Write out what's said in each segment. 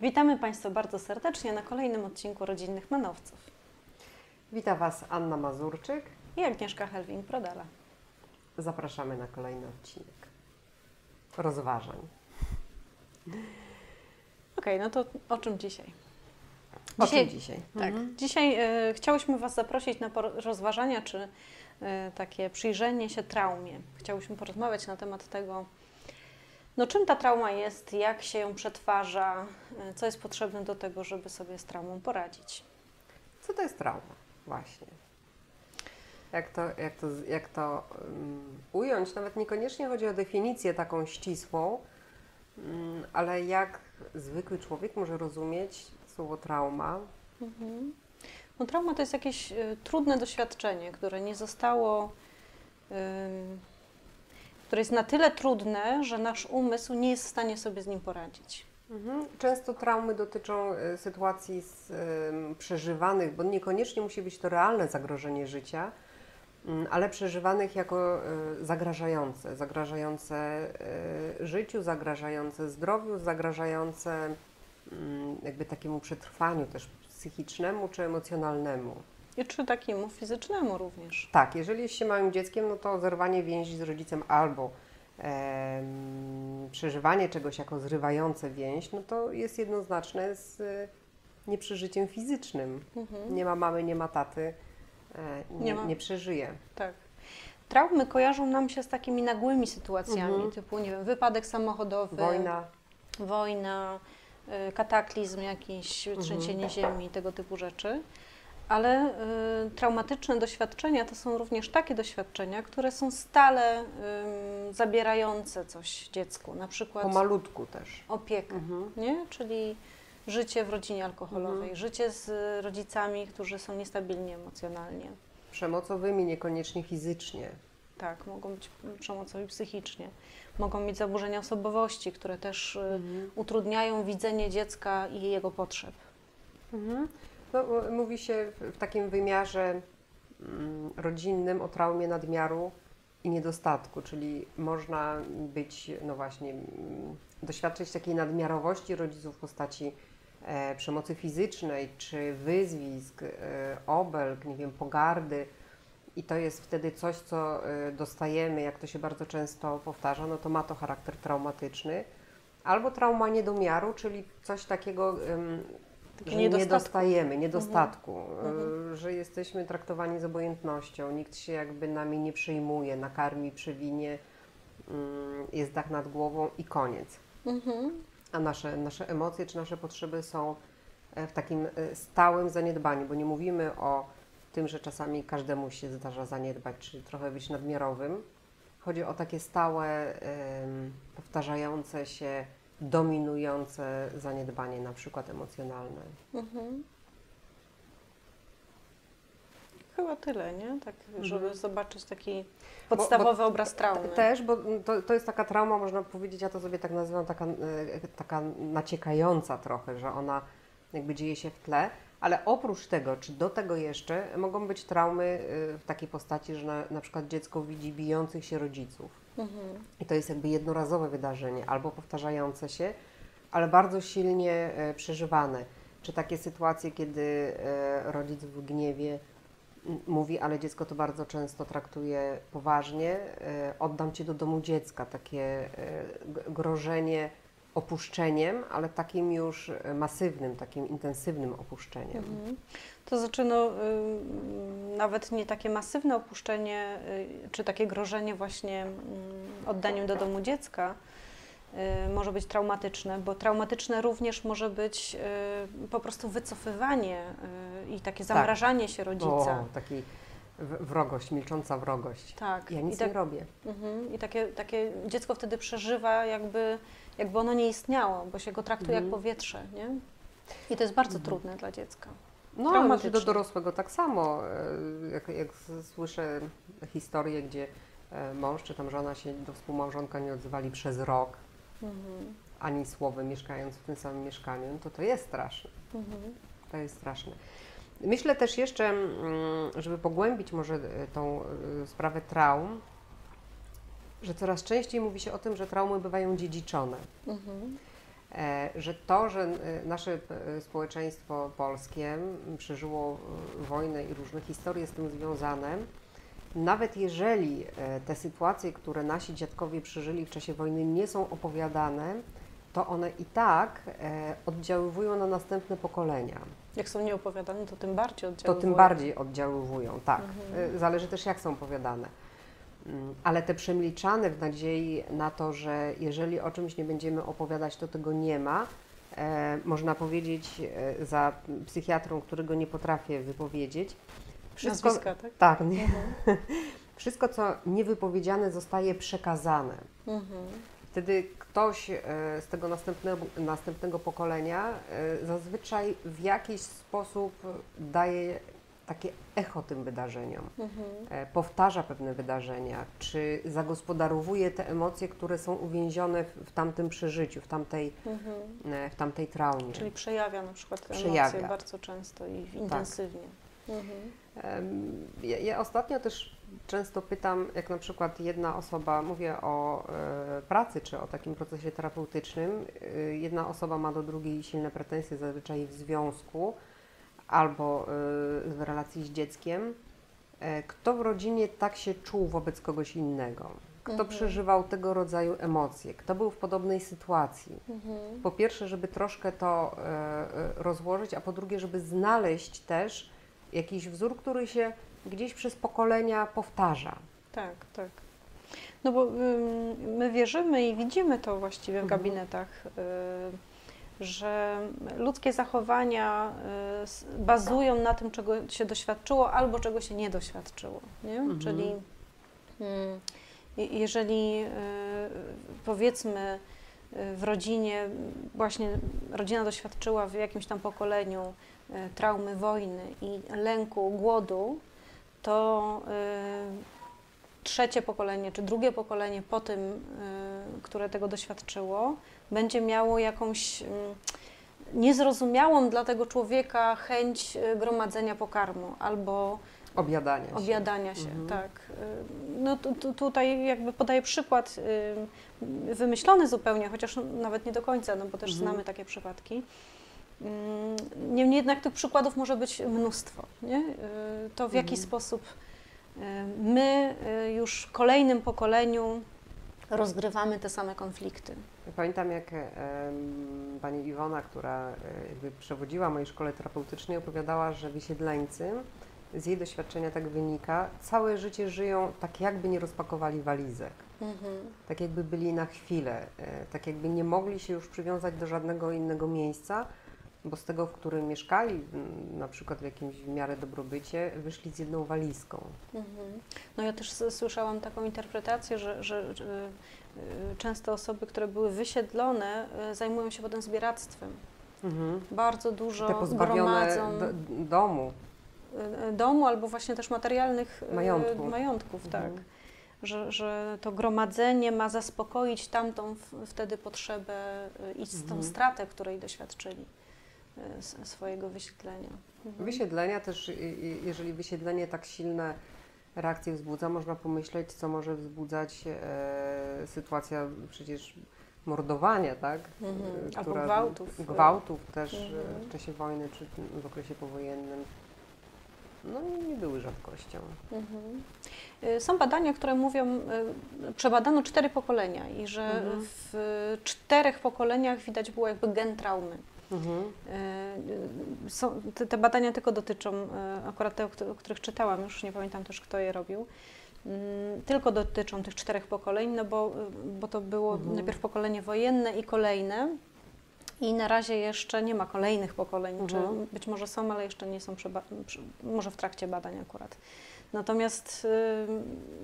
Witamy Państwa bardzo serdecznie na kolejnym odcinku Rodzinnych Manowców. Witam Was Anna Mazurczyk. I Agnieszka Helwing-Prodala. Zapraszamy na kolejny odcinek rozważań. Okej, no to o czym dzisiaj? O Dzisiaj- czym dzisiaj? Tak, dzisiaj e, chciałyśmy Was zaprosić na rozważania, czy e, takie przyjrzenie się traumie. Chciałyśmy porozmawiać na temat tego, no czym ta trauma jest, jak się ją przetwarza, e, co jest potrzebne do tego, żeby sobie z traumą poradzić. Co to jest trauma? Właśnie. Jak to, jak to, jak to um, ująć? Nawet niekoniecznie chodzi o definicję taką ścisłą, mm, ale jak zwykły człowiek może rozumieć słowo trauma? No, trauma to jest jakieś y, trudne doświadczenie, które nie zostało, ym, które jest na tyle trudne, że nasz umysł nie jest w stanie sobie z nim poradzić. Mhm. Często traumy dotyczą e, sytuacji z, przeżywanych, bo niekoniecznie musi być to realne zagrożenie życia, mm, ale przeżywanych jako e, zagrażające, zagrażające e, życiu, zagrażające zdrowiu, zagrażające jakby takiemu przetrwaniu też psychicznemu czy emocjonalnemu. I czy takiemu fizycznemu również. Tak, jeżeli jest się małym dzieckiem, no to zerwanie więzi z rodzicem albo em, przeżywanie czegoś jako zrywające więź, no to jest jednoznaczne z e, nieprzeżyciem fizycznym. Mhm. Nie ma mamy, nie ma taty, e, nie, Nie ma. nie przeżyje. Tak. Traumy kojarzą nam się z takimi nagłymi sytuacjami, Mhm. typu, nie wiem, wypadek samochodowy, Wojna, wojna, y, kataklizm jakiś, Mhm. trzęsienie ziemi, tego typu rzeczy. Ale y, traumatyczne doświadczenia to są również takie doświadczenia, które są stale ym, zabierające coś dziecku, na przykład pomalutku też. opiekę, Mhm. nie? czyli życie w rodzinie alkoholowej, Mhm. życie z rodzicami, którzy są niestabilni emocjonalnie. Przemocowymi, niekoniecznie fizycznie. Tak, mogą być przemocowi psychicznie. Mogą mieć zaburzenia osobowości, które też y, Mhm. utrudniają widzenie dziecka i jego potrzeb. Mhm. No, mówi się w, w takim wymiarze mm, rodzinnym o traumie nadmiaru i niedostatku, czyli można być, no właśnie, mm, doświadczyć takiej nadmiarowości rodziców w postaci e, przemocy fizycznej, czy wyzwisk, e, obelg, nie wiem, pogardy. I to jest wtedy coś, co e, dostajemy, jak to się bardzo często powtarza, no to ma to charakter traumatyczny. Albo trauma niedomiaru, czyli coś takiego, że nie niedostatku. dostajemy, niedostatku, Mhm. y, że jesteśmy traktowani z obojętnością, nikt się jakby nami nie przejmuje, nakarmi, przewinie, mm, jest dach nad głową i koniec. Mhm. A nasze, nasze emocje czy nasze potrzeby są e, w takim e, stałym zaniedbaniu, bo nie mówimy o tym, że czasami każdemu się zdarza zaniedbać, czy trochę być nadmiarowym. Chodzi o takie stałe, powtarzające się, dominujące zaniedbanie, na przykład emocjonalne. Mhm. Chyba tyle, nie? Tak, żeby Mhm. zobaczyć taki podstawowy obraz traumy. Też, bo to, to jest taka trauma, można powiedzieć, ja to sobie tak nazywam, taka, e, taka naciekająca trochę, że ona jakby dzieje się w tle, ale oprócz tego, czy do tego jeszcze, mogą być traumy e, w takiej postaci, że na, na przykład dziecko widzi bijących się rodziców. Mhm. I to jest jakby jednorazowe wydarzenie, albo powtarzające się, ale bardzo silnie e, przeżywane. Czy takie sytuacje, kiedy e, rodzic w gniewie mówi, ale dziecko to bardzo często traktuje poważnie, oddam cię do domu dziecka, takie grożenie opuszczeniem, ale takim już e, masywnym, takim intensywnym opuszczeniem. Mhm. To znaczy, no, ym, nawet nie takie masywne opuszczenie, y, czy takie grożenie właśnie ym, oddaniem do domu dziecka y, może być traumatyczne, bo traumatyczne również może być y, po prostu wycofywanie y, i takie zamrażanie się rodzica. O, taki wrogość, milcząca wrogość. Tak. Ja nic tak, nie robię. mhm. I takie, takie dziecko wtedy przeżywa jakby, jakby ono nie istniało, bo się go traktuje jak Mhm. powietrze, nie? I to jest bardzo trudne dla dziecka. No, ale znaczy do dorosłego tak samo. e, Jak, jak słyszę historie, gdzie e, mąż czy tam żona się do współmałżonka nie odzywali przez rok, Mhm. ani słowem mieszkając w tym samym mieszkaniu, no to to jest straszne. Mhm. To jest straszne. Myślę też jeszcze, mm, żeby pogłębić może e, tą e, sprawę traum, że coraz częściej mówi się o tym, że traumy bywają dziedziczone. Mhm. E, Że to, że nasze społeczeństwo polskie przeżyło wojnę i różne historie z tym związane, nawet jeżeli te sytuacje, które nasi dziadkowie przeżyli w czasie wojny, nie są opowiadane, to one i tak e, oddziaływują na następne pokolenia. Jak są nieopowiadane, to tym bardziej To oddziałują. tym bardziej oddziaływują, tak. Mhm. E, Zależy też, jak są opowiadane. Mm, Ale te przemilczane w nadziei na to, że jeżeli o czymś nie będziemy opowiadać, to tego nie ma, e, można powiedzieć za psychiatrą, którego nie potrafię wypowiedzieć. Wszystko, Nazwiska, tak? tak, nie, Mhm. wszystko, co niewypowiedziane, zostaje przekazane. Mhm. Wtedy ktoś e, z tego następnego, następnego pokolenia e, zazwyczaj w jakiś sposób daje takie echo tym wydarzeniom, Mhm. e, powtarza pewne wydarzenia, czy zagospodarowuje te emocje, które są uwięzione w, tamtym przeżyciu, w tamtej, Mhm. w tamtej traumie. Czyli przejawia na przykład te Przejawia. emocje bardzo często i intensywnie. Mhm. Ja, ja ostatnio też często pytam, jak na przykład jedna osoba, mówię o e, pracy czy o takim procesie terapeutycznym, e, jedna osoba ma do drugiej silne pretensje zazwyczaj w związku albo e, w relacji z dzieckiem. E, kto w rodzinie tak się czuł wobec kogoś innego? Kto Mhm. przeżywał tego rodzaju emocje? Kto był w podobnej sytuacji? Mhm. Po pierwsze, żeby troszkę to e, rozłożyć, a po drugie, żeby znaleźć też jakiś wzór, który się gdzieś przez pokolenia powtarza. Tak, tak. No bo my wierzymy i widzimy to właściwie w Mhm. gabinetach, y, że ludzkie zachowania y, bazują na tym, czego się doświadczyło albo czego się nie doświadczyło. Nie? Mhm. Czyli mm, je- jeżeli y, powiedzmy w rodzinie, właśnie rodzina doświadczyła w jakimś tam pokoleniu traumy wojny i lęku, głodu, to y, trzecie pokolenie czy drugie pokolenie po tym, y, które tego doświadczyło, będzie miało jakąś y, niezrozumiałą dla tego człowieka chęć gromadzenia pokarmu albo Objadania się. objadania się. Mhm. Tak. No tu, tu, tutaj jakby podaję przykład wymyślony zupełnie, chociaż nawet nie do końca, no bo też Mhm. znamy takie przypadki. Mm, Niemniej jednak tych przykładów może być mnóstwo. Nie? Y, To w jaki Mhm. sposób y, my y, już w kolejnym pokoleniu rozgrywamy te same konflikty. Pamiętam, jak pani Iwona, która e, jakby przewodziła mojej szkole terapeutycznej, opowiadała, że wysiedleńcy, z jej doświadczenia tak wynika, całe życie żyją tak, jakby nie rozpakowali walizek. tak jakby byli na chwilę, e, tak jakby nie mogli się już przywiązać do żadnego innego miejsca, bo z tego, w którym mieszkali, na przykład w jakimś w miarę dobrobycie, wyszli z jedną walizką. Mhm. No ja też słyszałam taką interpretację, że, że, że y, często osoby, które były wysiedlone, y, zajmują się potem zbieractwem. Mhm. Bardzo dużo Te pozbawione gromadzą do, domu. domu albo właśnie też materialnych Majątku. majątków tak. Mhm. Że, że to gromadzenie ma zaspokoić tamtą wtedy potrzebę i z tą Mhm. stratę, której doświadczyli swojego wysiedlenia. Mhm. Wysiedlenia też, jeżeli wysiedlenie tak silne reakcje wzbudza, można pomyśleć, co może wzbudzać e, sytuacja przecież mordowania, tak? Mhm. E, Albo gwałtów. Gwałtów też e, Mhm. w czasie wojny czy w okresie powojennym. No nie były rzadkością. Mhm. Y, Są badania, które mówią, przebadano cztery pokolenia i że Mhm. w czterech pokoleniach widać było jakby gen traumy. Mhm. Y, Są, te, te badania tylko dotyczą, y, akurat te, o któ- o których czytałam, już nie pamiętam też kto je robił, mm, tylko dotyczą tych czterech pokoleń, no bo, y, bo to było Mhm. najpierw pokolenie wojenne i kolejne. I na razie jeszcze nie ma kolejnych pokoleń, Mhm. czy być może są, ale jeszcze nie są, przy- może w trakcie badań akurat. Natomiast y,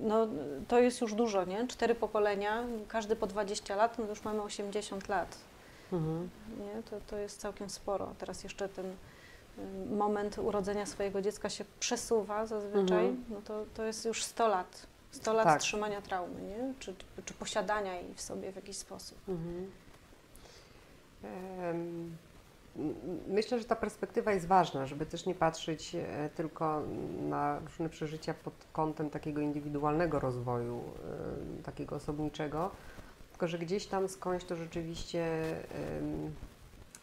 no, to jest już dużo, nie? Cztery pokolenia, każdy po 20 lat, no już mamy 80 lat. Mhm. Nie? To, to jest całkiem sporo. Teraz jeszcze ten y, moment urodzenia swojego dziecka się przesuwa zazwyczaj, Mhm. no to, to jest już 100 lat. 100 lat Tak. trzymania traumy, nie? Czy, czy posiadania jej w sobie w jakiś sposób. Mhm. Myślę, że ta perspektywa jest ważna, żeby też nie patrzeć e, tylko na różne przeżycia pod kątem takiego indywidualnego rozwoju, e, takiego osobniczego, tylko że gdzieś tam skądś to rzeczywiście em,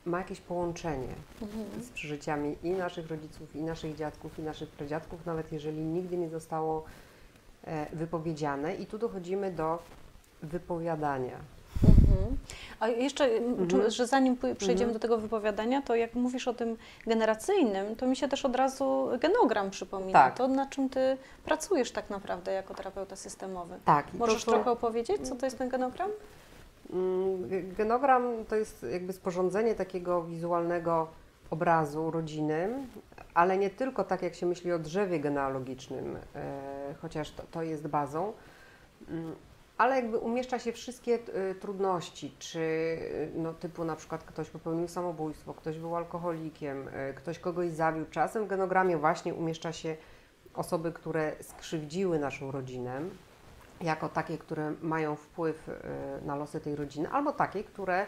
ma jakieś połączenie Mhm. z przeżyciami i naszych rodziców, i naszych dziadków, i naszych pradziadków, nawet jeżeli nigdy nie zostało e, wypowiedziane. I tu dochodzimy do wypowiadania. Mhm. A jeszcze, Mhm. że zanim przejdziemy Mhm. do tego wypowiadania, to jak mówisz o tym generacyjnym, to mi się też od razu genogram przypomina. Tak. To, na czym ty pracujesz tak naprawdę jako terapeuta systemowy. Tak, to Możesz są- trochę opowiedzieć, co to jest ten genogram? Mm, ge- Genogram to jest jakby sporządzenie takiego wizualnego obrazu rodziny, ale nie tylko tak, jak się myśli o drzewie genealogicznym, e, chociaż to, to jest bazą, mm, ale jakby umieszcza się wszystkie e, trudności, czy e, no, typu na przykład ktoś popełnił samobójstwo, ktoś był alkoholikiem, e, ktoś kogoś zabił. Czasem w genogramie właśnie umieszcza się osoby, które skrzywdziły naszą rodzinę, jako takie, które mają wpływ na losy tej rodziny, albo takie, które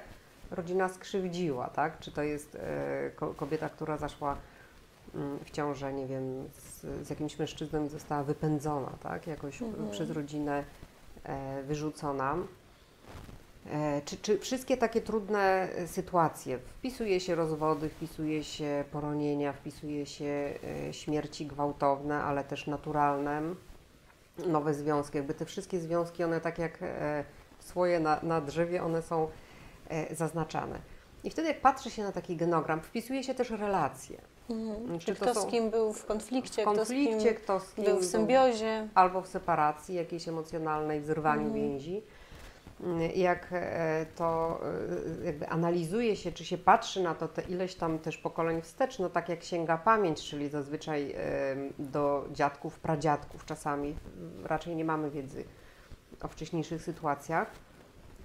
rodzina skrzywdziła, tak? Czy to jest ko- kobieta, która zaszła mm, w ciążę, nie wiem, z, z jakimś mężczyzną i została wypędzona, tak? Jakoś Mhm. przez rodzinę wyrzucona. E, Czy, czy wszystkie takie trudne e, sytuacje, wpisuje się rozwody, wpisuje się poronienia, wpisuje się e, śmierci gwałtowne, ale też naturalne, nowe związki, jakby te wszystkie związki, one tak jak e, słoje na, na drzewie, one są e, zaznaczane. I wtedy jak patrzy się na taki genogram, wpisuje się też relacje. Mhm. Czy Czy to kto z kim był w konflikcie, W konflikcie, kto kto z z kim kim był w symbiozie. albo w separacji jakiejś emocjonalnej, w zerwaniu Mhm. więzi. Mm, Jak e, to e, jakby analizuje się, czy się patrzy na to te ileś tam też pokoleń wstecz, no tak jak sięga pamięć, czyli zazwyczaj do dziadków, pradziadków czasami, raczej nie mamy wiedzy o wcześniejszych sytuacjach,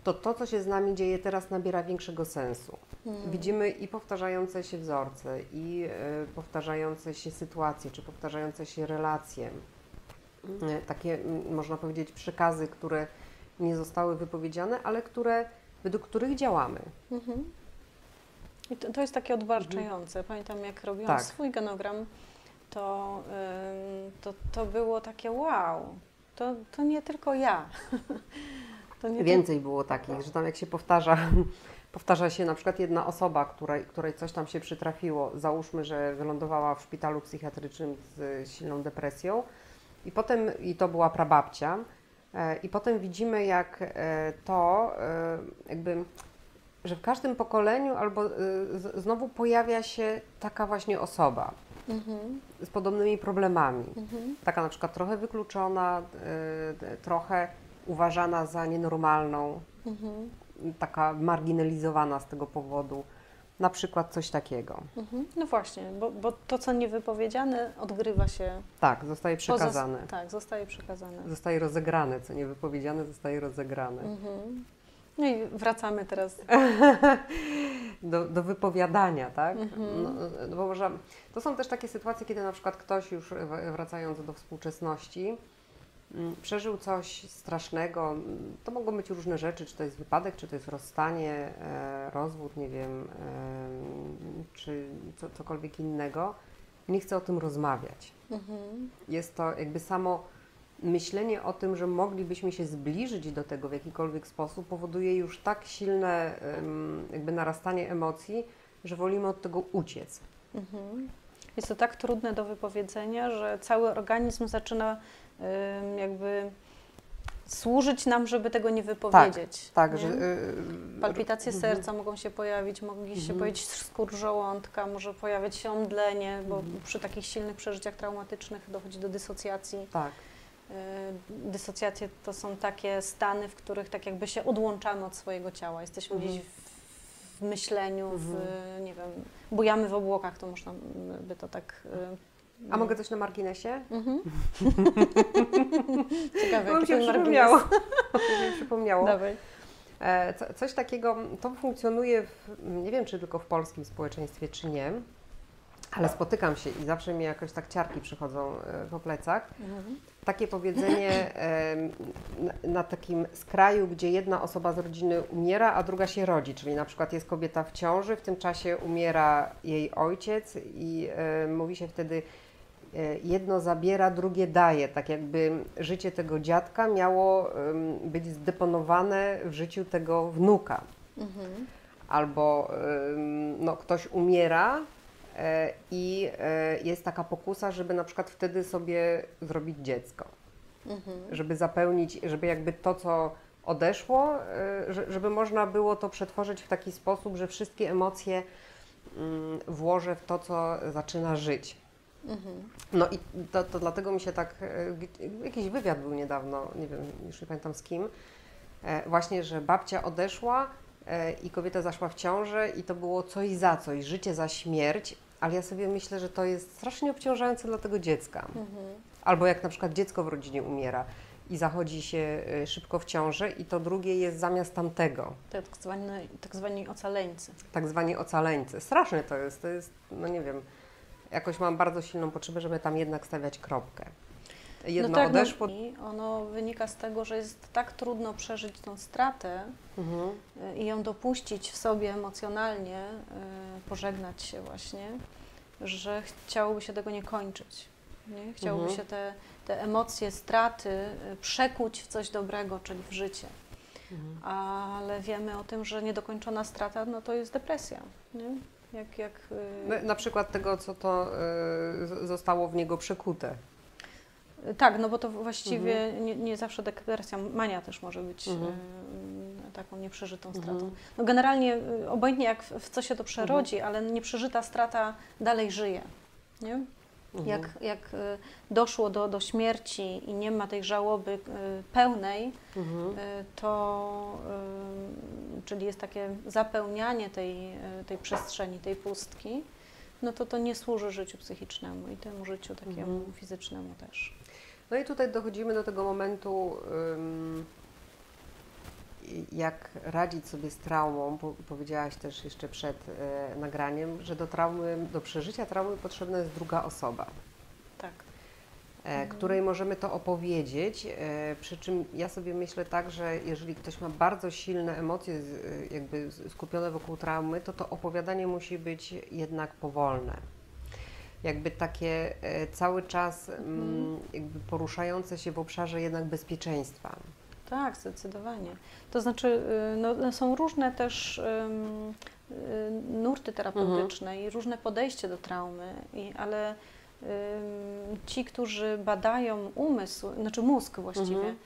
to to, co się z nami dzieje teraz, nabiera większego sensu. Mhm. Widzimy i powtarzające się wzorce, i e, powtarzające się sytuacje, czy powtarzające się relacje. E, takie, m, można powiedzieć, przekazy, które nie zostały wypowiedziane, ale które, według których działamy. Mhm. I to, to jest takie odbarczające. Pamiętam, jak robiłam Tak. swój genogram, to, to, to było takie wow, to, to nie tylko ja. to nie Więcej było takich, że tam jak się powtarza, powtarza się na przykład jedna osoba, której, której coś tam się przytrafiło, załóżmy, że wylądowała w szpitalu psychiatrycznym z silną depresją i potem, i to była prababcia, e, i potem widzimy jak e, to e, jakby, że w każdym pokoleniu albo znowu pojawia się taka właśnie osoba Mhm, z podobnymi problemami. Mhm. taka na przykład trochę wykluczona, trochę uważana za nienormalną, Mhm, taka marginalizowana z tego powodu. Na przykład coś takiego. mhm. No właśnie, bo, bo to, co niewypowiedziane, odgrywa się. Tak, zostaje poza- przekazane. tak, zostaje przekazane. Zostaje rozegrane, co niewypowiedziane zostaje rozegrane. Mhm. No i wracamy teraz. Do, do wypowiadania, tak? Mhm. No, no bo może, to są też takie sytuacje, kiedy na przykład ktoś już wracając do współczesności, przeżył coś strasznego. Mm, To mogą być różne rzeczy, czy to jest wypadek, czy to jest rozstanie, e, rozwód, nie wiem, em, czy co, cokolwiek innego. Nie chce o tym rozmawiać. Mhm. Jest to jakby samo myślenie o tym, że moglibyśmy się zbliżyć do tego w jakikolwiek sposób, powoduje już tak silne jakby narastanie emocji, że wolimy od tego uciec. Mhm. Jest to tak trudne do wypowiedzenia, że cały organizm zaczyna jakby służyć nam, żeby tego nie wypowiedzieć. Tak, nie? że. y, Palpitacje mhm. serca mogą się pojawić, mogą się Mhm. pojawić skór żołądka, może pojawiać się omdlenie, bo Mhm. przy takich silnych przeżyciach traumatycznych dochodzi do dysocjacji. Tak, Y, Dysocjacje to są takie stany, w których tak jakby się odłączamy od swojego ciała. Jesteśmy gdzieś w, myśleniu, w, nie wiem, bujamy w obłokach, to można by to tak... A mogę coś na marginesie? Mhm. Ciekawe, jak się przypomniało. się przypomniało. Dawaj. E, co, coś takiego, to funkcjonuje, w, nie wiem czy tylko w polskim społeczeństwie, czy nie, ale spotykam się i zawsze mi jakoś tak ciarki przychodzą e, po plecach. Mhm. Takie powiedzenie em, na, na takim skraju, gdzie jedna osoba z rodziny umiera, a druga się rodzi, czyli na przykład jest kobieta w ciąży, w tym czasie umiera jej ojciec i e, mówi się wtedy e, jedno zabiera, drugie daje, tak jakby życie tego dziadka miało być zdeponowane w życiu tego wnuka Mhm. albo no, ktoś umiera e, i e, jest taka pokusa, żeby na przykład wtedy sobie zrobić dziecko, Mhm. żeby zapełnić, żeby jakby to, co odeszło, e, że- żeby można było to przetworzyć w taki sposób, że wszystkie emocje mm, włożę w to, co zaczyna żyć. Mhm. No i to, to dlatego mi się tak, e, jakiś wywiad był niedawno, nie wiem, już nie pamiętam z kim, e, właśnie, że babcia odeszła e, i kobieta zaszła w ciążę i to było coś za coś, życie za śmierć, ale ja sobie myślę, że to jest strasznie obciążające dla tego dziecka. Mhm. Albo jak na przykład dziecko w rodzinie umiera i zachodzi się szybko w ciążę i to drugie jest zamiast tamtego, Tak zwani, tak zwani ocaleńcy. tak zwani ocaleńcy. Straszne to jest, to jest, no nie wiem, jakoś mam bardzo silną potrzebę, żeby tam jednak stawiać kropkę. Jedno no tak, odeszło, No, ono wynika z tego, że jest tak trudno przeżyć tą stratę Mhm. y, i ją dopuścić w sobie emocjonalnie, y, pożegnać się właśnie, że chciałoby się tego nie kończyć. Nie? Chciałoby Mhm. się te, te emocje straty y, przekuć w coś dobrego, czyli w życie. Mhm. Ale wiemy o tym, że niedokończona strata no to jest depresja. Nie? Jak, jak, y, No, Na przykład tego, co to y, zostało w niego przekute. Tak, no bo to właściwie nie, nie zawsze depresja, mania też może być Mhm. y, taką nieprzeżytą Mhm. stratą. No generalnie y, obojętnie jak w, w co się to przerodzi, ale nieprzeżyta strata dalej żyje. Nie? Mhm. Jak, jak y, doszło do, do śmierci i nie ma tej żałoby y, pełnej, Mhm. y, to czyli jest takie zapełnianie tej, tej przestrzeni, tej pustki, no to to nie służy życiu psychicznemu i temu życiu takiemu Mhm. fizycznemu też. No i tutaj dochodzimy do tego momentu, ym, jak radzić sobie z traumą. Po, powiedziałaś też jeszcze przed e, nagraniem, że do traumy, do przeżycia traumy potrzebna jest druga osoba. Tak. e, Mhm. której możemy to opowiedzieć. E, przy czym ja sobie myślę tak, że jeżeli ktoś ma bardzo silne emocje z, e, jakby skupione wokół traumy, to to opowiadanie musi być jednak powolne. Jakby takie e, cały czas mm, jakby poruszające się w obszarze jednak bezpieczeństwa. Tak, zdecydowanie. To znaczy, y, no, no, są różne też y, nurty terapeutyczne i różne podejście do traumy, i, ale ym, ci, którzy badają umysł, znaczy mózg właściwie, Mhm.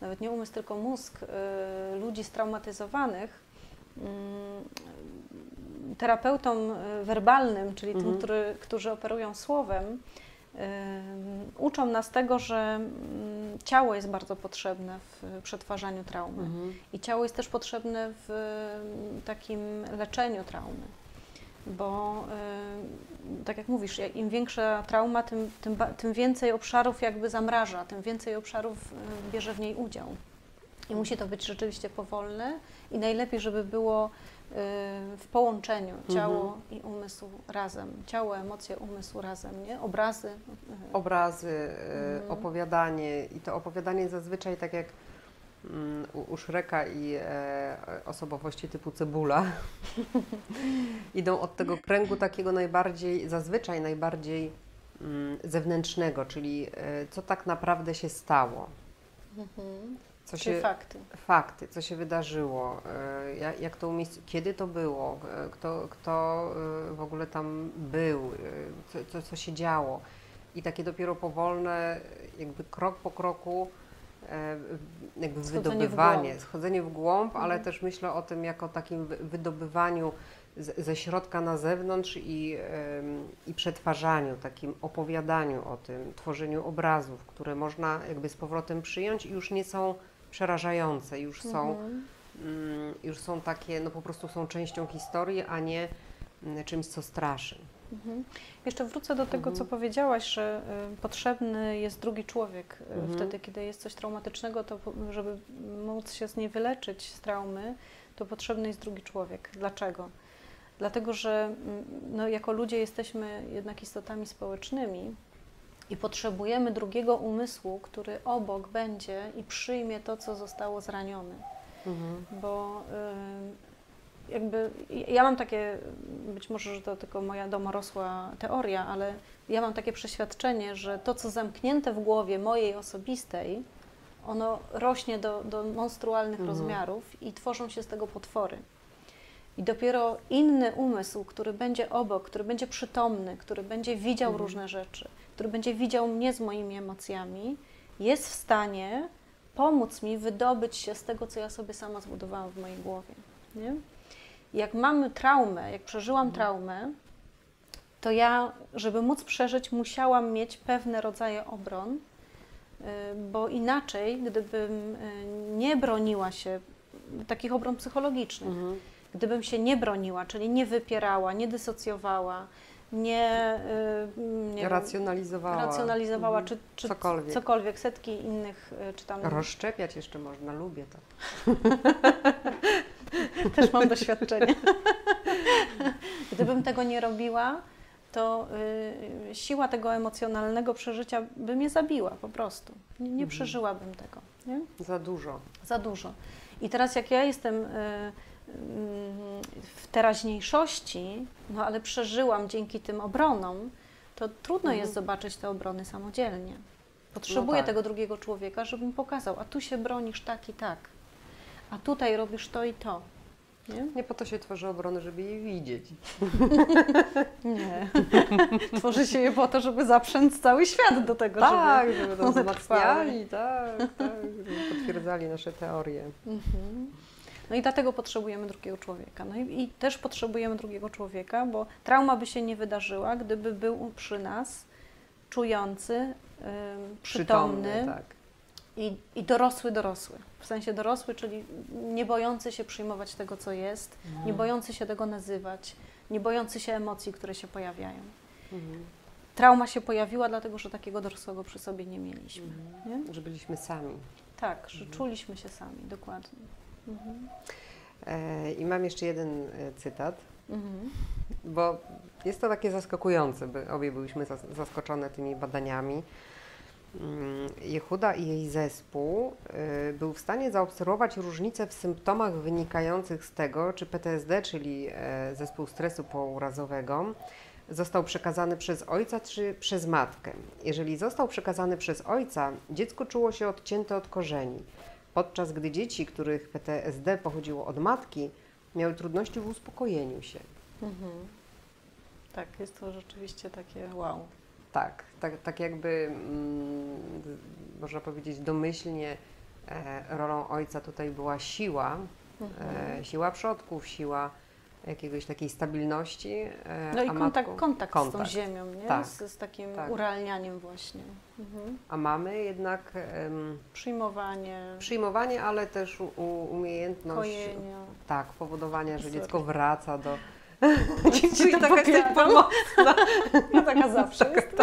nawet nie umysł, tylko mózg y, ludzi straumatyzowanych, terapeutom y, werbalnym, czyli Mhm. tym, który, którzy operują słowem, uczą nas tego, że mm, ciało jest bardzo potrzebne w przetwarzaniu traumy i ciało jest też potrzebne w mm, takim leczeniu traumy. Bo tak jak mówisz, im większa trauma, tym, tym, tym więcej obszarów jakby zamraża, tym więcej obszarów bierze w niej udział. I musi to być rzeczywiście powolne i najlepiej, żeby było w połączeniu ciało i umysł razem. Ciało, emocje, umysł razem, nie? Obrazy. y, Obrazy, e, Mhm. opowiadanie i to opowiadanie zazwyczaj tak jak mm, u, u Szreka i e, osobowości typu cebula idą od tego kręgu takiego najbardziej, zazwyczaj najbardziej mm, zewnętrznego, czyli e, co tak naprawdę się stało, Mhm. Co Czyli się, fakty. fakty, co się wydarzyło, e, jak, jak to umiejsc- kiedy to było, e, kto, kto e, w ogóle tam był, co, co, co się działo. I takie dopiero powolne, jakby krok po kroku, w- jakby Schodzenie w wydobywanie, głąb. schodzenie w głąb, ale Mhm. też myślę o tym jako takim wy- wydobywaniu z, ze środka na zewnątrz i, i przetwarzaniu, takim opowiadaniu o tym, tworzeniu obrazów, które można jakby z powrotem przyjąć i już nie są przerażające, już są, Mhm. mm, już są takie, no po prostu są częścią historii, a nie mm, czymś, co straszy. Mhm. Jeszcze wrócę do tego, Mhm. co powiedziałaś, że y, potrzebny jest drugi człowiek. y, Mhm. Wtedy, kiedy jest coś traumatycznego, to żeby móc się z niej wyleczyć, z traumy, to potrzebny jest drugi człowiek. Dlaczego? dlatego że mm, no, jako ludzie jesteśmy jednak istotami społecznymi i potrzebujemy drugiego umysłu, który obok będzie i przyjmie to, co zostało zranione. Mhm. Bo y, jakby ja mam takie, być może, że to tylko moja domorosła teoria, ale ja mam takie przeświadczenie, że to, co zamknięte w głowie mojej osobistej, ono rośnie do, do monstrualnych Mhm. rozmiarów i tworzą się z tego potwory. I dopiero inny umysł, który będzie obok, który będzie przytomny, który będzie widział Mhm. różne rzeczy, który będzie widział mnie z moimi emocjami, jest w stanie pomóc mi wydobyć się z tego, co ja sobie sama zbudowałam w mojej głowie. Nie? Jak mamy traumę, jak przeżyłam traumę, to ja, żeby móc przeżyć, musiałam mieć pewne rodzaje obron, y, bo inaczej, gdybym y, nie broniła się, takich obron psychologicznych, Mhm. Gdybym się nie broniła, czyli nie wypierała, nie dysocjowała, nie, y, nie Racjonalizowała. racjonalizowała, Mhm. czy, czy Cokolwiek. cokolwiek, setki innych, y, czy tam Rozszczepiać jeszcze można, lubię to. też mam doświadczenie. Gdybym tego nie robiła, to y, siła tego emocjonalnego przeżycia by mnie zabiła po prostu. Nie, nie Mhm. przeżyłabym tego. Nie? Za dużo. Za dużo. I teraz jak ja jestem y, w teraźniejszości, no ale przeżyłam dzięki tym obronom, to trudno Mhm. jest zobaczyć te obrony samodzielnie. Potrzebuję tak. tego drugiego człowieka, żeby mi pokazał, a tu się bronisz tak i tak, a tutaj robisz to i to. Nie? Nie po to się tworzy obrony, żeby je widzieć. Nie. Tworzy się je po to, żeby zaprzęc cały świat do tego, Tak, żeby... żeby to wzmacniali, tak, tak, żeby potwierdzali nasze teorie. Mhm. No i dlatego potrzebujemy drugiego człowieka. No i, i też potrzebujemy drugiego człowieka, bo trauma by się nie wydarzyła, gdyby był przy nas czujący, ym, przytomny, tak. i, i dorosły, dorosły. W sensie dorosły, czyli nie bojący się przyjmować tego, co jest, nie bojący się tego nazywać, nie bojący się emocji, które się pojawiają. Mhm. Trauma się pojawiła, dlatego że takiego dorosłego przy sobie nie mieliśmy. Mhm. Nie? Że byliśmy sami. Tak, że czuliśmy się sami, dokładnie. Mhm. E, I mam jeszcze jeden e, cytat, Mhm. bo jest to takie zaskakujące, by obie byliśmy zas- zaskoczone tymi badaniami. Mm, Jehuda i jej zespół y, był w stanie zaobserwować różnice w symptomach wynikających z tego, czy PTSD, czyli e, zespół stresu pourazowego, został przekazany przez ojca czy przez matkę. Jeżeli został przekazany przez ojca, dziecko czuło się odcięte od korzeni, podczas gdy dzieci, których PTSD pochodziło od matki, miały trudności w uspokojeniu się. Mhm. Tak, jest to rzeczywiście takie wow. Tak, tak, tak jakby mm, można powiedzieć domyślnie e, rolą ojca tutaj była siła, Mhm. e, siła przodków, siła jakiegoś takiej stabilności. E, No i kontakt, matką- kontakt, z tą kontakt. ziemią, nie? Tak, Z, z takim tak. urealnianiem właśnie. Mhm. A mamy jednak em, Przyjmowanie, przyjmowanie, ale też u, umiejętność kojenia. tak, powodowania, że Sorry. dziecko wraca do. To taka powiadam. pomocna. No taka zawsze jest.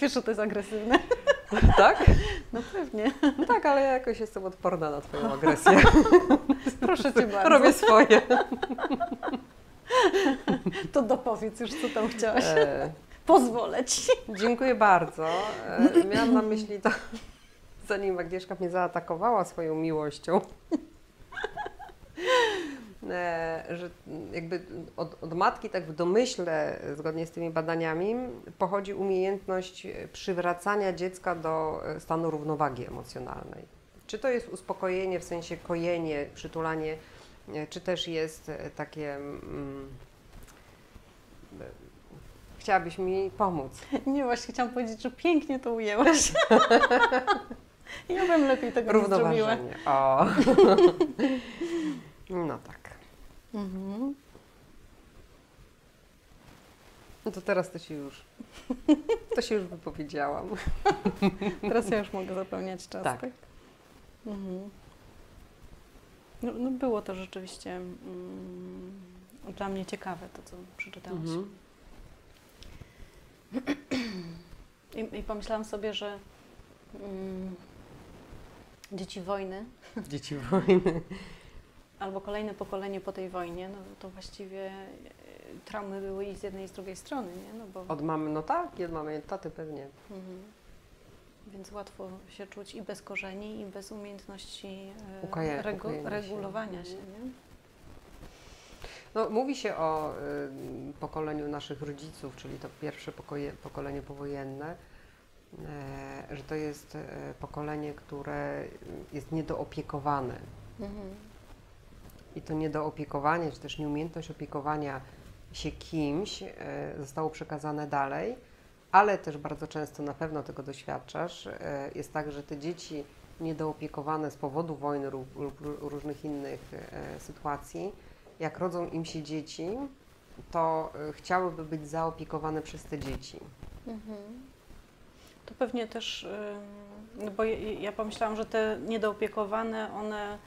Wiesz, że to jest agresywne? Tak? No pewnie. No tak, ale ja jakoś jestem odporna na Twoją agresję. Proszę Cię bardzo. Robię swoje. To dopowiedz już, co tam chciałaś. E, Pozwolę Ci. Dziękuję bardzo. E, Miałam na myśli to, zanim Agnieszka mnie zaatakowała swoją miłością, że jakby od, od matki, tak w domyśle, zgodnie z tymi badaniami, pochodzi umiejętność przywracania dziecka do e, stanu równowagi emocjonalnej. Czy to jest uspokojenie w sensie kojenie, przytulanie, e, czy też jest e, takie. Mm, e, chciałabyś mi pomóc. Nie, właśnie chciałam powiedzieć, że pięknie to ujęłaś. Ja bym lepiej tego nie zrobiła. O. No tak. Mhm. No to teraz to się już. To się już wypowiedziałam. Teraz ja już mogę zapełniać czas, tak? Tak. Mhm. No, no było to rzeczywiście mm, dla mnie ciekawe, to co przeczytałaś. Mhm. I, I pomyślałam sobie, że mm, dzieci wojny Dzieci wojny. Albo kolejne pokolenie po tej wojnie, no to właściwie e, traumy były i z jednej i z drugiej strony, nie? No bo, Od mamy, no tak, od mamy, taty pewnie. mhm. Więc łatwo się czuć i bez korzeni, i bez umiejętności e, Ukaja- regu- się. regulowania się, nie? No, mówi się o y, pokoleniu naszych rodziców, czyli to pierwsze pokoje, pokolenie powojenne, e, że to jest pokolenie, które jest niedoopiekowane. Mhm. I to niedoopiekowanie, czy też nieumiejętność opiekowania się kimś e, zostało przekazane dalej, ale też bardzo często na pewno tego doświadczasz. e, Jest tak, że te dzieci niedoopiekowane z powodu wojny lub, lub ró- różnych innych e, sytuacji, jak rodzą im się dzieci, to chciałyby być zaopiekowane przez te dzieci. Mhm. To pewnie też, bo ja pomyślałam, że te niedoopiekowane, one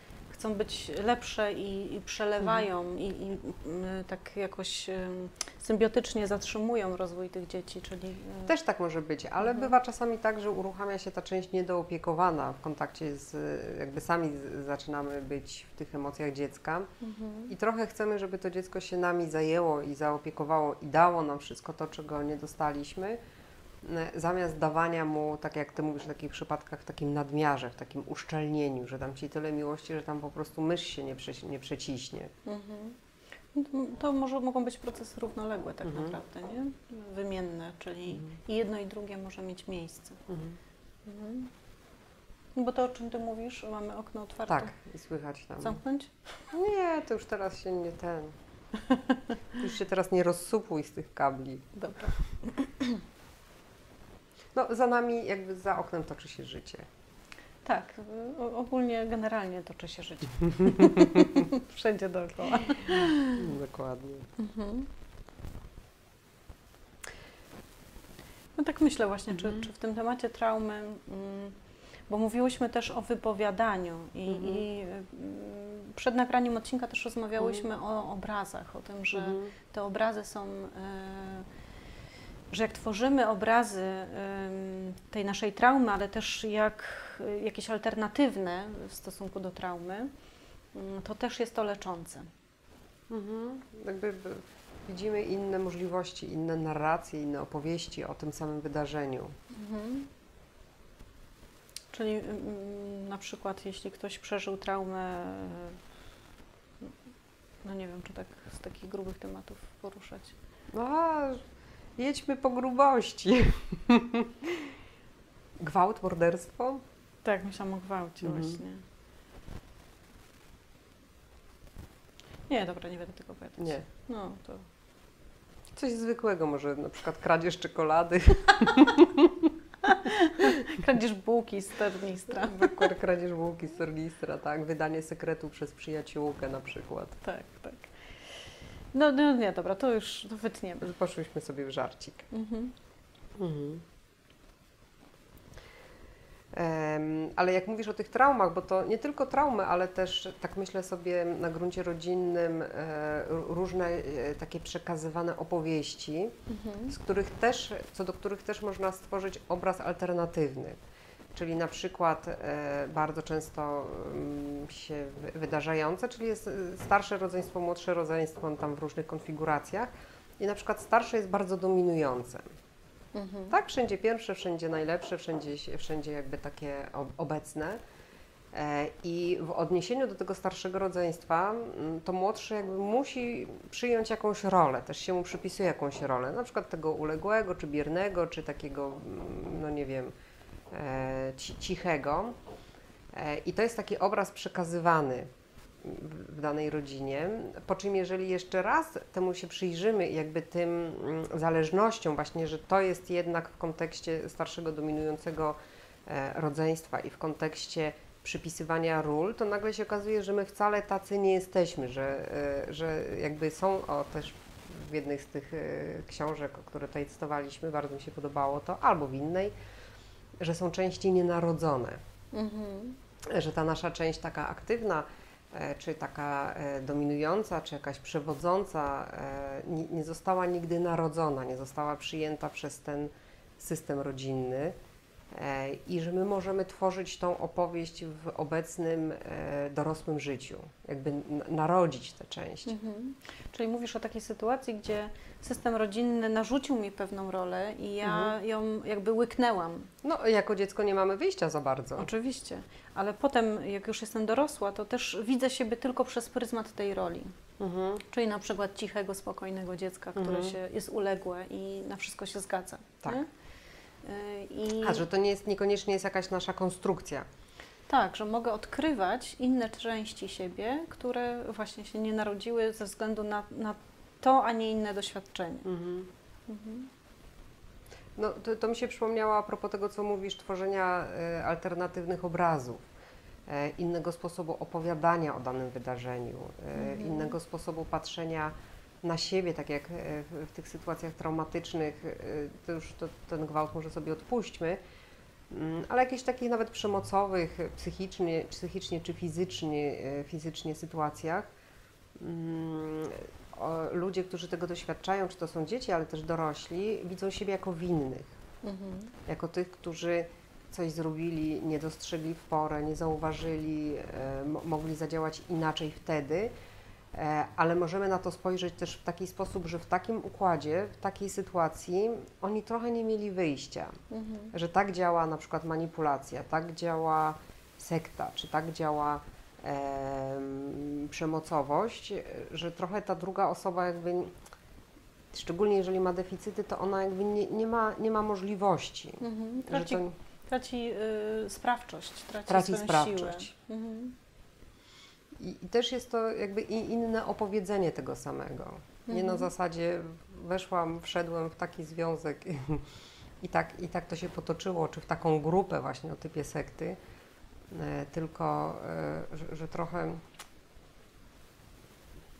chcą być lepsze i, i przelewają i, i y, tak jakoś ym, symbiotycznie zatrzymują rozwój tych dzieci, czyli... y, Też tak może być, ale Mhm. bywa czasami tak, że uruchamia się ta część niedoopiekowana w kontakcie z, jakby sami zaczynamy być w tych emocjach dziecka Mhm. i trochę chcemy, żeby to dziecko się nami zajęło i zaopiekowało i dało nam wszystko to, czego nie dostaliśmy, zamiast dawania mu, tak jak Ty mówisz w takich przypadkach, w takim nadmiarze, w takim uszczelnieniu, że dam Ci tyle miłości, że tam po prostu mysz się nie, prze, nie przeciśnie. Mhm. To może mogą być procesy równoległe tak Mhm. naprawdę, nie? Wymienne, czyli Mhm. i jedno i drugie może mieć miejsce. Mhm. Mhm. No Bo to, o czym Ty mówisz, mamy okno otwarte. Tak, i słychać tam. Zamknąć? Nie, to już teraz się nie ten. Już się teraz nie rozsupuj z tych kabli. Dobra. No, za nami, jakby za oknem toczy się życie. Tak, y, ogólnie, generalnie toczy się życie. Wszędzie dookoła. Dokładnie. Mhm. No tak myślę właśnie, Mhm. czy, czy w tym temacie traumy, mm, bo mówiłyśmy też o wypowiadaniu i, Mhm. i mm, przed nagraniem odcinka też rozmawiałyśmy o obrazach, o tym, że Mhm. te obrazy są, e, że jak tworzymy obrazy tej naszej traumy, ale też jak jakieś alternatywne w stosunku do traumy, mm, to też jest to leczące. Mhm. Jakby widzimy inne możliwości, inne narracje, inne opowieści o tym samym wydarzeniu. Mhm. Czyli na przykład jeśli ktoś przeżył traumę, no nie wiem, czy tak z takich grubych tematów poruszać. No, jedźmy po grubości. Gwałt, morderstwo? Tak, myślałam o gwałcie Mhm. właśnie. Nie, dobra, nie będę tego opowiadać. Nie. No, to Coś zwykłego, może na przykład kradzież czekolady, kradzież bułki z tornistra. kradzież bułki z tornistra, tak, wydanie sekretu przez przyjaciółkę na przykład. Tak, tak. No, no nie, dobra, to już to wytniemy. Poszłyśmy sobie w żarcik. Mhm. Mhm. Em, ale jak mówisz o tych traumach, bo to nie tylko traumy, ale też tak myślę sobie na gruncie rodzinnym e, różne e, takie przekazywane opowieści, Mhm. z których też, co do których też można stworzyć obraz alternatywny. Czyli na przykład e, bardzo często mm, się wy- wydarzające, czyli jest e, starsze rodzeństwo, młodsze rodzeństwo tam w różnych konfiguracjach i na przykład starsze jest bardzo dominujące. Mhm. Tak, wszędzie pierwsze, wszędzie najlepsze, wszędzie, wszędzie jakby takie ob- obecne. E, I w odniesieniu do tego starszego rodzeństwa, mm, to młodszy jakby musi przyjąć jakąś rolę, też się mu przypisuje jakąś rolę, na przykład tego uległego, czy biernego, czy takiego, mm, no nie wiem, cichego. E, I to jest taki obraz przekazywany w, danej rodzinie. Po czym, jeżeli jeszcze raz temu się przyjrzymy, jakby tym mm, zależnością, właśnie, że to jest jednak w kontekście starszego dominującego e, rodzeństwa i w kontekście przypisywania ról, to nagle się okazuje, że my wcale tacy nie jesteśmy, że, e, że jakby są, o też w jednej z tych e, książek, które tutaj cytowaliśmy, bardzo mi się podobało to, albo w innej, że są części nienarodzone Mhm. że ta nasza część taka aktywna, e, czy taka e, dominująca, czy jakaś przewodząca, e, nie, została nigdy narodzona, nie została przyjęta przez ten system rodzinny, I że my możemy tworzyć tą opowieść w obecnym dorosłym życiu, jakby narodzić tę część. Mhm. Czyli mówisz o takiej sytuacji, gdzie system rodzinny narzucił mi pewną rolę i ja Mhm. ją jakby łyknęłam. No, jako dziecko nie mamy wyjścia za bardzo. Oczywiście, ale potem, jak już jestem dorosła, to też widzę siebie tylko przez pryzmat tej roli. Mhm. Czyli na przykład cichego, spokojnego dziecka, które Mhm. się jest uległe i na wszystko się zgadza. Tak. nie? Y, I A, że to nie jest, niekoniecznie jest jakaś nasza konstrukcja. tak, że mogę odkrywać inne części siebie, które właśnie się nie narodziły ze względu na, na to, a nie inne doświadczenie. Mhm. Mhm. No, to, to mi się przypomniało a propos tego, co mówisz, tworzenia e, alternatywnych obrazów, e, innego sposobu opowiadania o danym wydarzeniu, e, Mhm. innego sposobu patrzenia na siebie, tak jak w, w tych sytuacjach traumatycznych, to już to, ten gwałt może sobie odpuśćmy, mm, ale jakichś takich nawet przemocowych, psychicznie, psychicznie czy fizycznie, fizycznie sytuacjach. Ludzie, którzy tego doświadczają, czy to są dzieci, ale też dorośli, widzą siebie jako winnych, Mhm. jako tych, którzy coś zrobili, nie dostrzegli w porę, nie zauważyli, e, mo- mogli zadziałać inaczej wtedy, e, ale możemy na to spojrzeć też w taki sposób, że w takim układzie, w takiej sytuacji oni trochę nie mieli wyjścia, Mhm. że tak działa na przykład manipulacja, tak działa sekta, czy tak działa przemocowość, że trochę ta druga osoba jakby, szczególnie jeżeli ma deficyty, to ona jakby nie, nie, ma, nie ma możliwości. Mhm. Traci, to traci y, sprawczość, traci, Traci sprawczość. siłę. Mhm. I, I też jest to jakby inne opowiedzenie tego samego. Nie na Mhm. zasadzie weszłam, wszedłem w taki związek i tak, i tak to się potoczyło, czy w taką grupę właśnie o typie sekty, tylko e, że, że trochę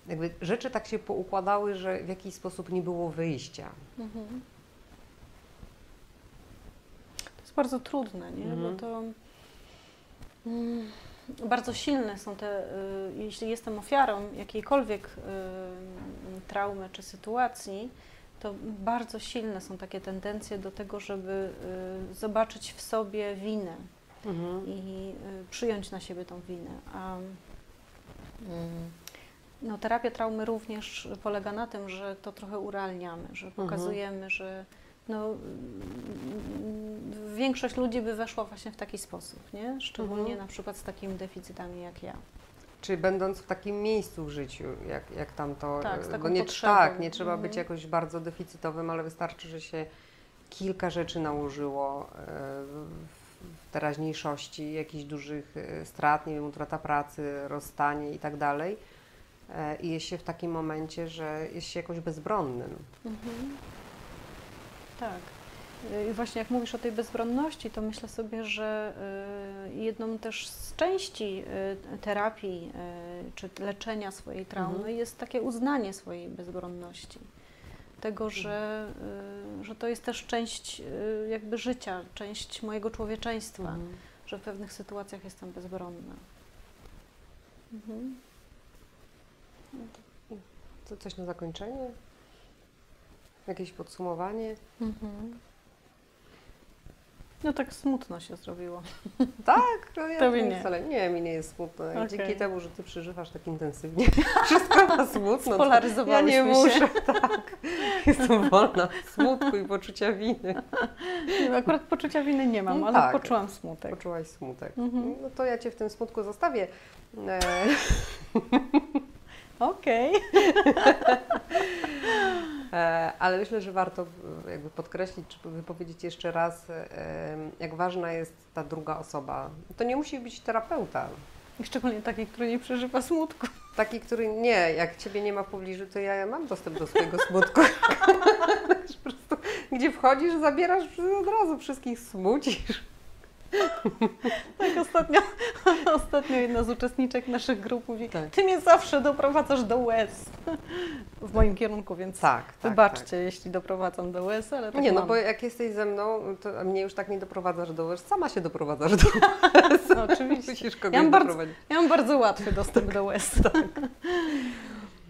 jakby rzeczy tak się poukładały, że w jakiś sposób nie było wyjścia. Mhm. To jest bardzo trudne, nie? Mhm. Bo to mm, bardzo silne są te, y, jeśli jestem ofiarą jakiejkolwiek y, traumy czy sytuacji, to bardzo silne są takie tendencje do tego, żeby y, zobaczyć w sobie winę i y, przyjąć na siebie tą winę. A mm, no, terapia traumy również polega na tym, że to trochę urealniamy, że pokazujemy, że no, mm, większość ludzi by weszła właśnie w taki sposób, nie? Szczególnie Mhm. na przykład z takimi deficytami jak ja. Czy będąc w takim miejscu w życiu, jak, jak tam to. Tak, z taką bo nie, potrzebą. tak, nie trzeba być Mhm. jakoś bardzo deficytowym, ale wystarczy, że się kilka rzeczy nałożyło teraźniejszości, jakichś dużych e, strat, nie wiem, utrata pracy, rozstanie i tak dalej. E, I jest się w takim momencie, że jest się jakoś bezbronnym. Mhm. Tak. Y, I właśnie jak mówisz o tej bezbronności, to myślę sobie, że jedną też z części terapii czy leczenia swojej traumy Mhm. jest takie uznanie swojej bezbronności. Tego, że, y, że to jest też część y, jakby życia, część mojego człowieczeństwa, Mhm. że w pewnych sytuacjach jestem bezbronna. Mhm. To coś na zakończenie? Jakieś podsumowanie? Mhm. No tak smutno się zrobiło. Tak, no ja Tobie nie. Wcale, nie, mi nie jest smutno. Okej. Dzięki temu, że ty przeżywasz tak intensywnie wszystko na smutno. Ja nie się. muszę, tak. Jestem wolna od smutku i poczucia winy. Nie, Akurat poczucia winy nie mam, No ale tak. poczułam smutek. Poczułaś smutek. Mhm. No to ja cię w tym smutku zostawię. E, Okej. E, ale myślę, że warto jakby podkreślić, czy wypowiedzieć jeszcze raz, e, jak ważna jest ta druga osoba. To nie musi być terapeuta. Szczególnie taki, który nie przeżywa smutku. Taki, który nie, jak ciebie nie ma w pobliżu, to ja mam dostęp do swojego smutku. po prostu, gdzie wchodzisz, zabierasz od razu wszystkich smucisz. Tak ostatnio, ostatnio jedna z uczestniczek naszych grup mówi, Tak. ty mnie zawsze doprowadzasz do łez. W moim kierunku, więc Tak, tak. wybaczcie, jeśli doprowadzam do łez, ale tak Nie, no mam. bo jak jesteś ze mną, to mnie już tak nie doprowadzasz do łez, sama się doprowadzasz do łez. No, oczywiście. Musisz kogoś Ja mam bardzo-. Ja mam bardzo łatwy dostęp do łez.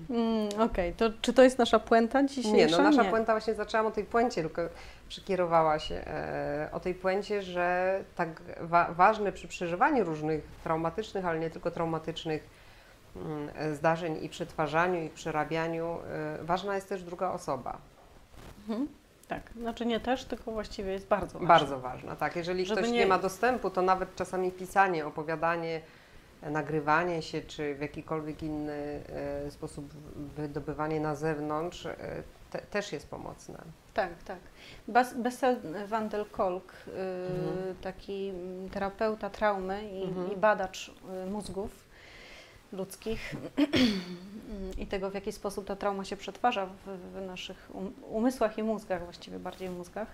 Mm, Okej, to czy to jest nasza puenta dzisiejsza? Nie, no nasza puenta właśnie zaczęłam o tej puencie, tylko przekierowała się e, o tej puencie, że tak wa- ważne przy przeżywaniu różnych traumatycznych, ale nie tylko traumatycznych mm, e, zdarzeń i przetwarzaniu i przerabianiu, e, ważna jest też druga osoba. Mhm. Tak, znaczy nie też, tylko właściwie jest bardzo ważne. Bardzo ważna, tak. Jeżeli Żeby ktoś nie- nie ma dostępu, to nawet czasami pisanie, opowiadanie, nagrywanie się, czy w jakikolwiek inny e, sposób wydobywanie na zewnątrz e, te, też jest pomocne. Tak, tak. Bas, Bessel van der Kolk, y, Mhm. taki mm, terapeuta traumy i, Mhm. i badacz mózgów ludzkich i tego, w jaki sposób ta trauma się przetwarza w, w naszych um, umysłach i mózgach, właściwie bardziej w mózgach,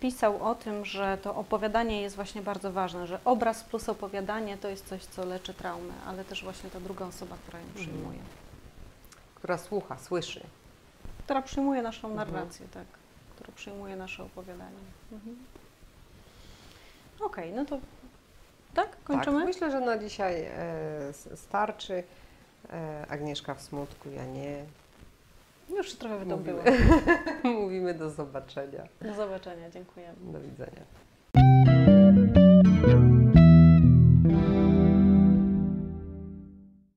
pisał o tym, że to opowiadanie jest właśnie bardzo ważne, że obraz plus opowiadanie to jest coś, co leczy traumę, ale też właśnie ta druga osoba, która ją Mhm. przyjmuje. Która słucha, słyszy. która przyjmuje naszą Mhm. narrację, tak, która przyjmuje nasze opowiadanie. Mhm. Okej, no to tak, kończymy? Tak, myślę, że na dzisiaj e, starczy. E, Agnieszka w smutku, ja nie. Już trochę by to Mówimy. Mówimy do zobaczenia. Do zobaczenia, dziękujemy. Do widzenia.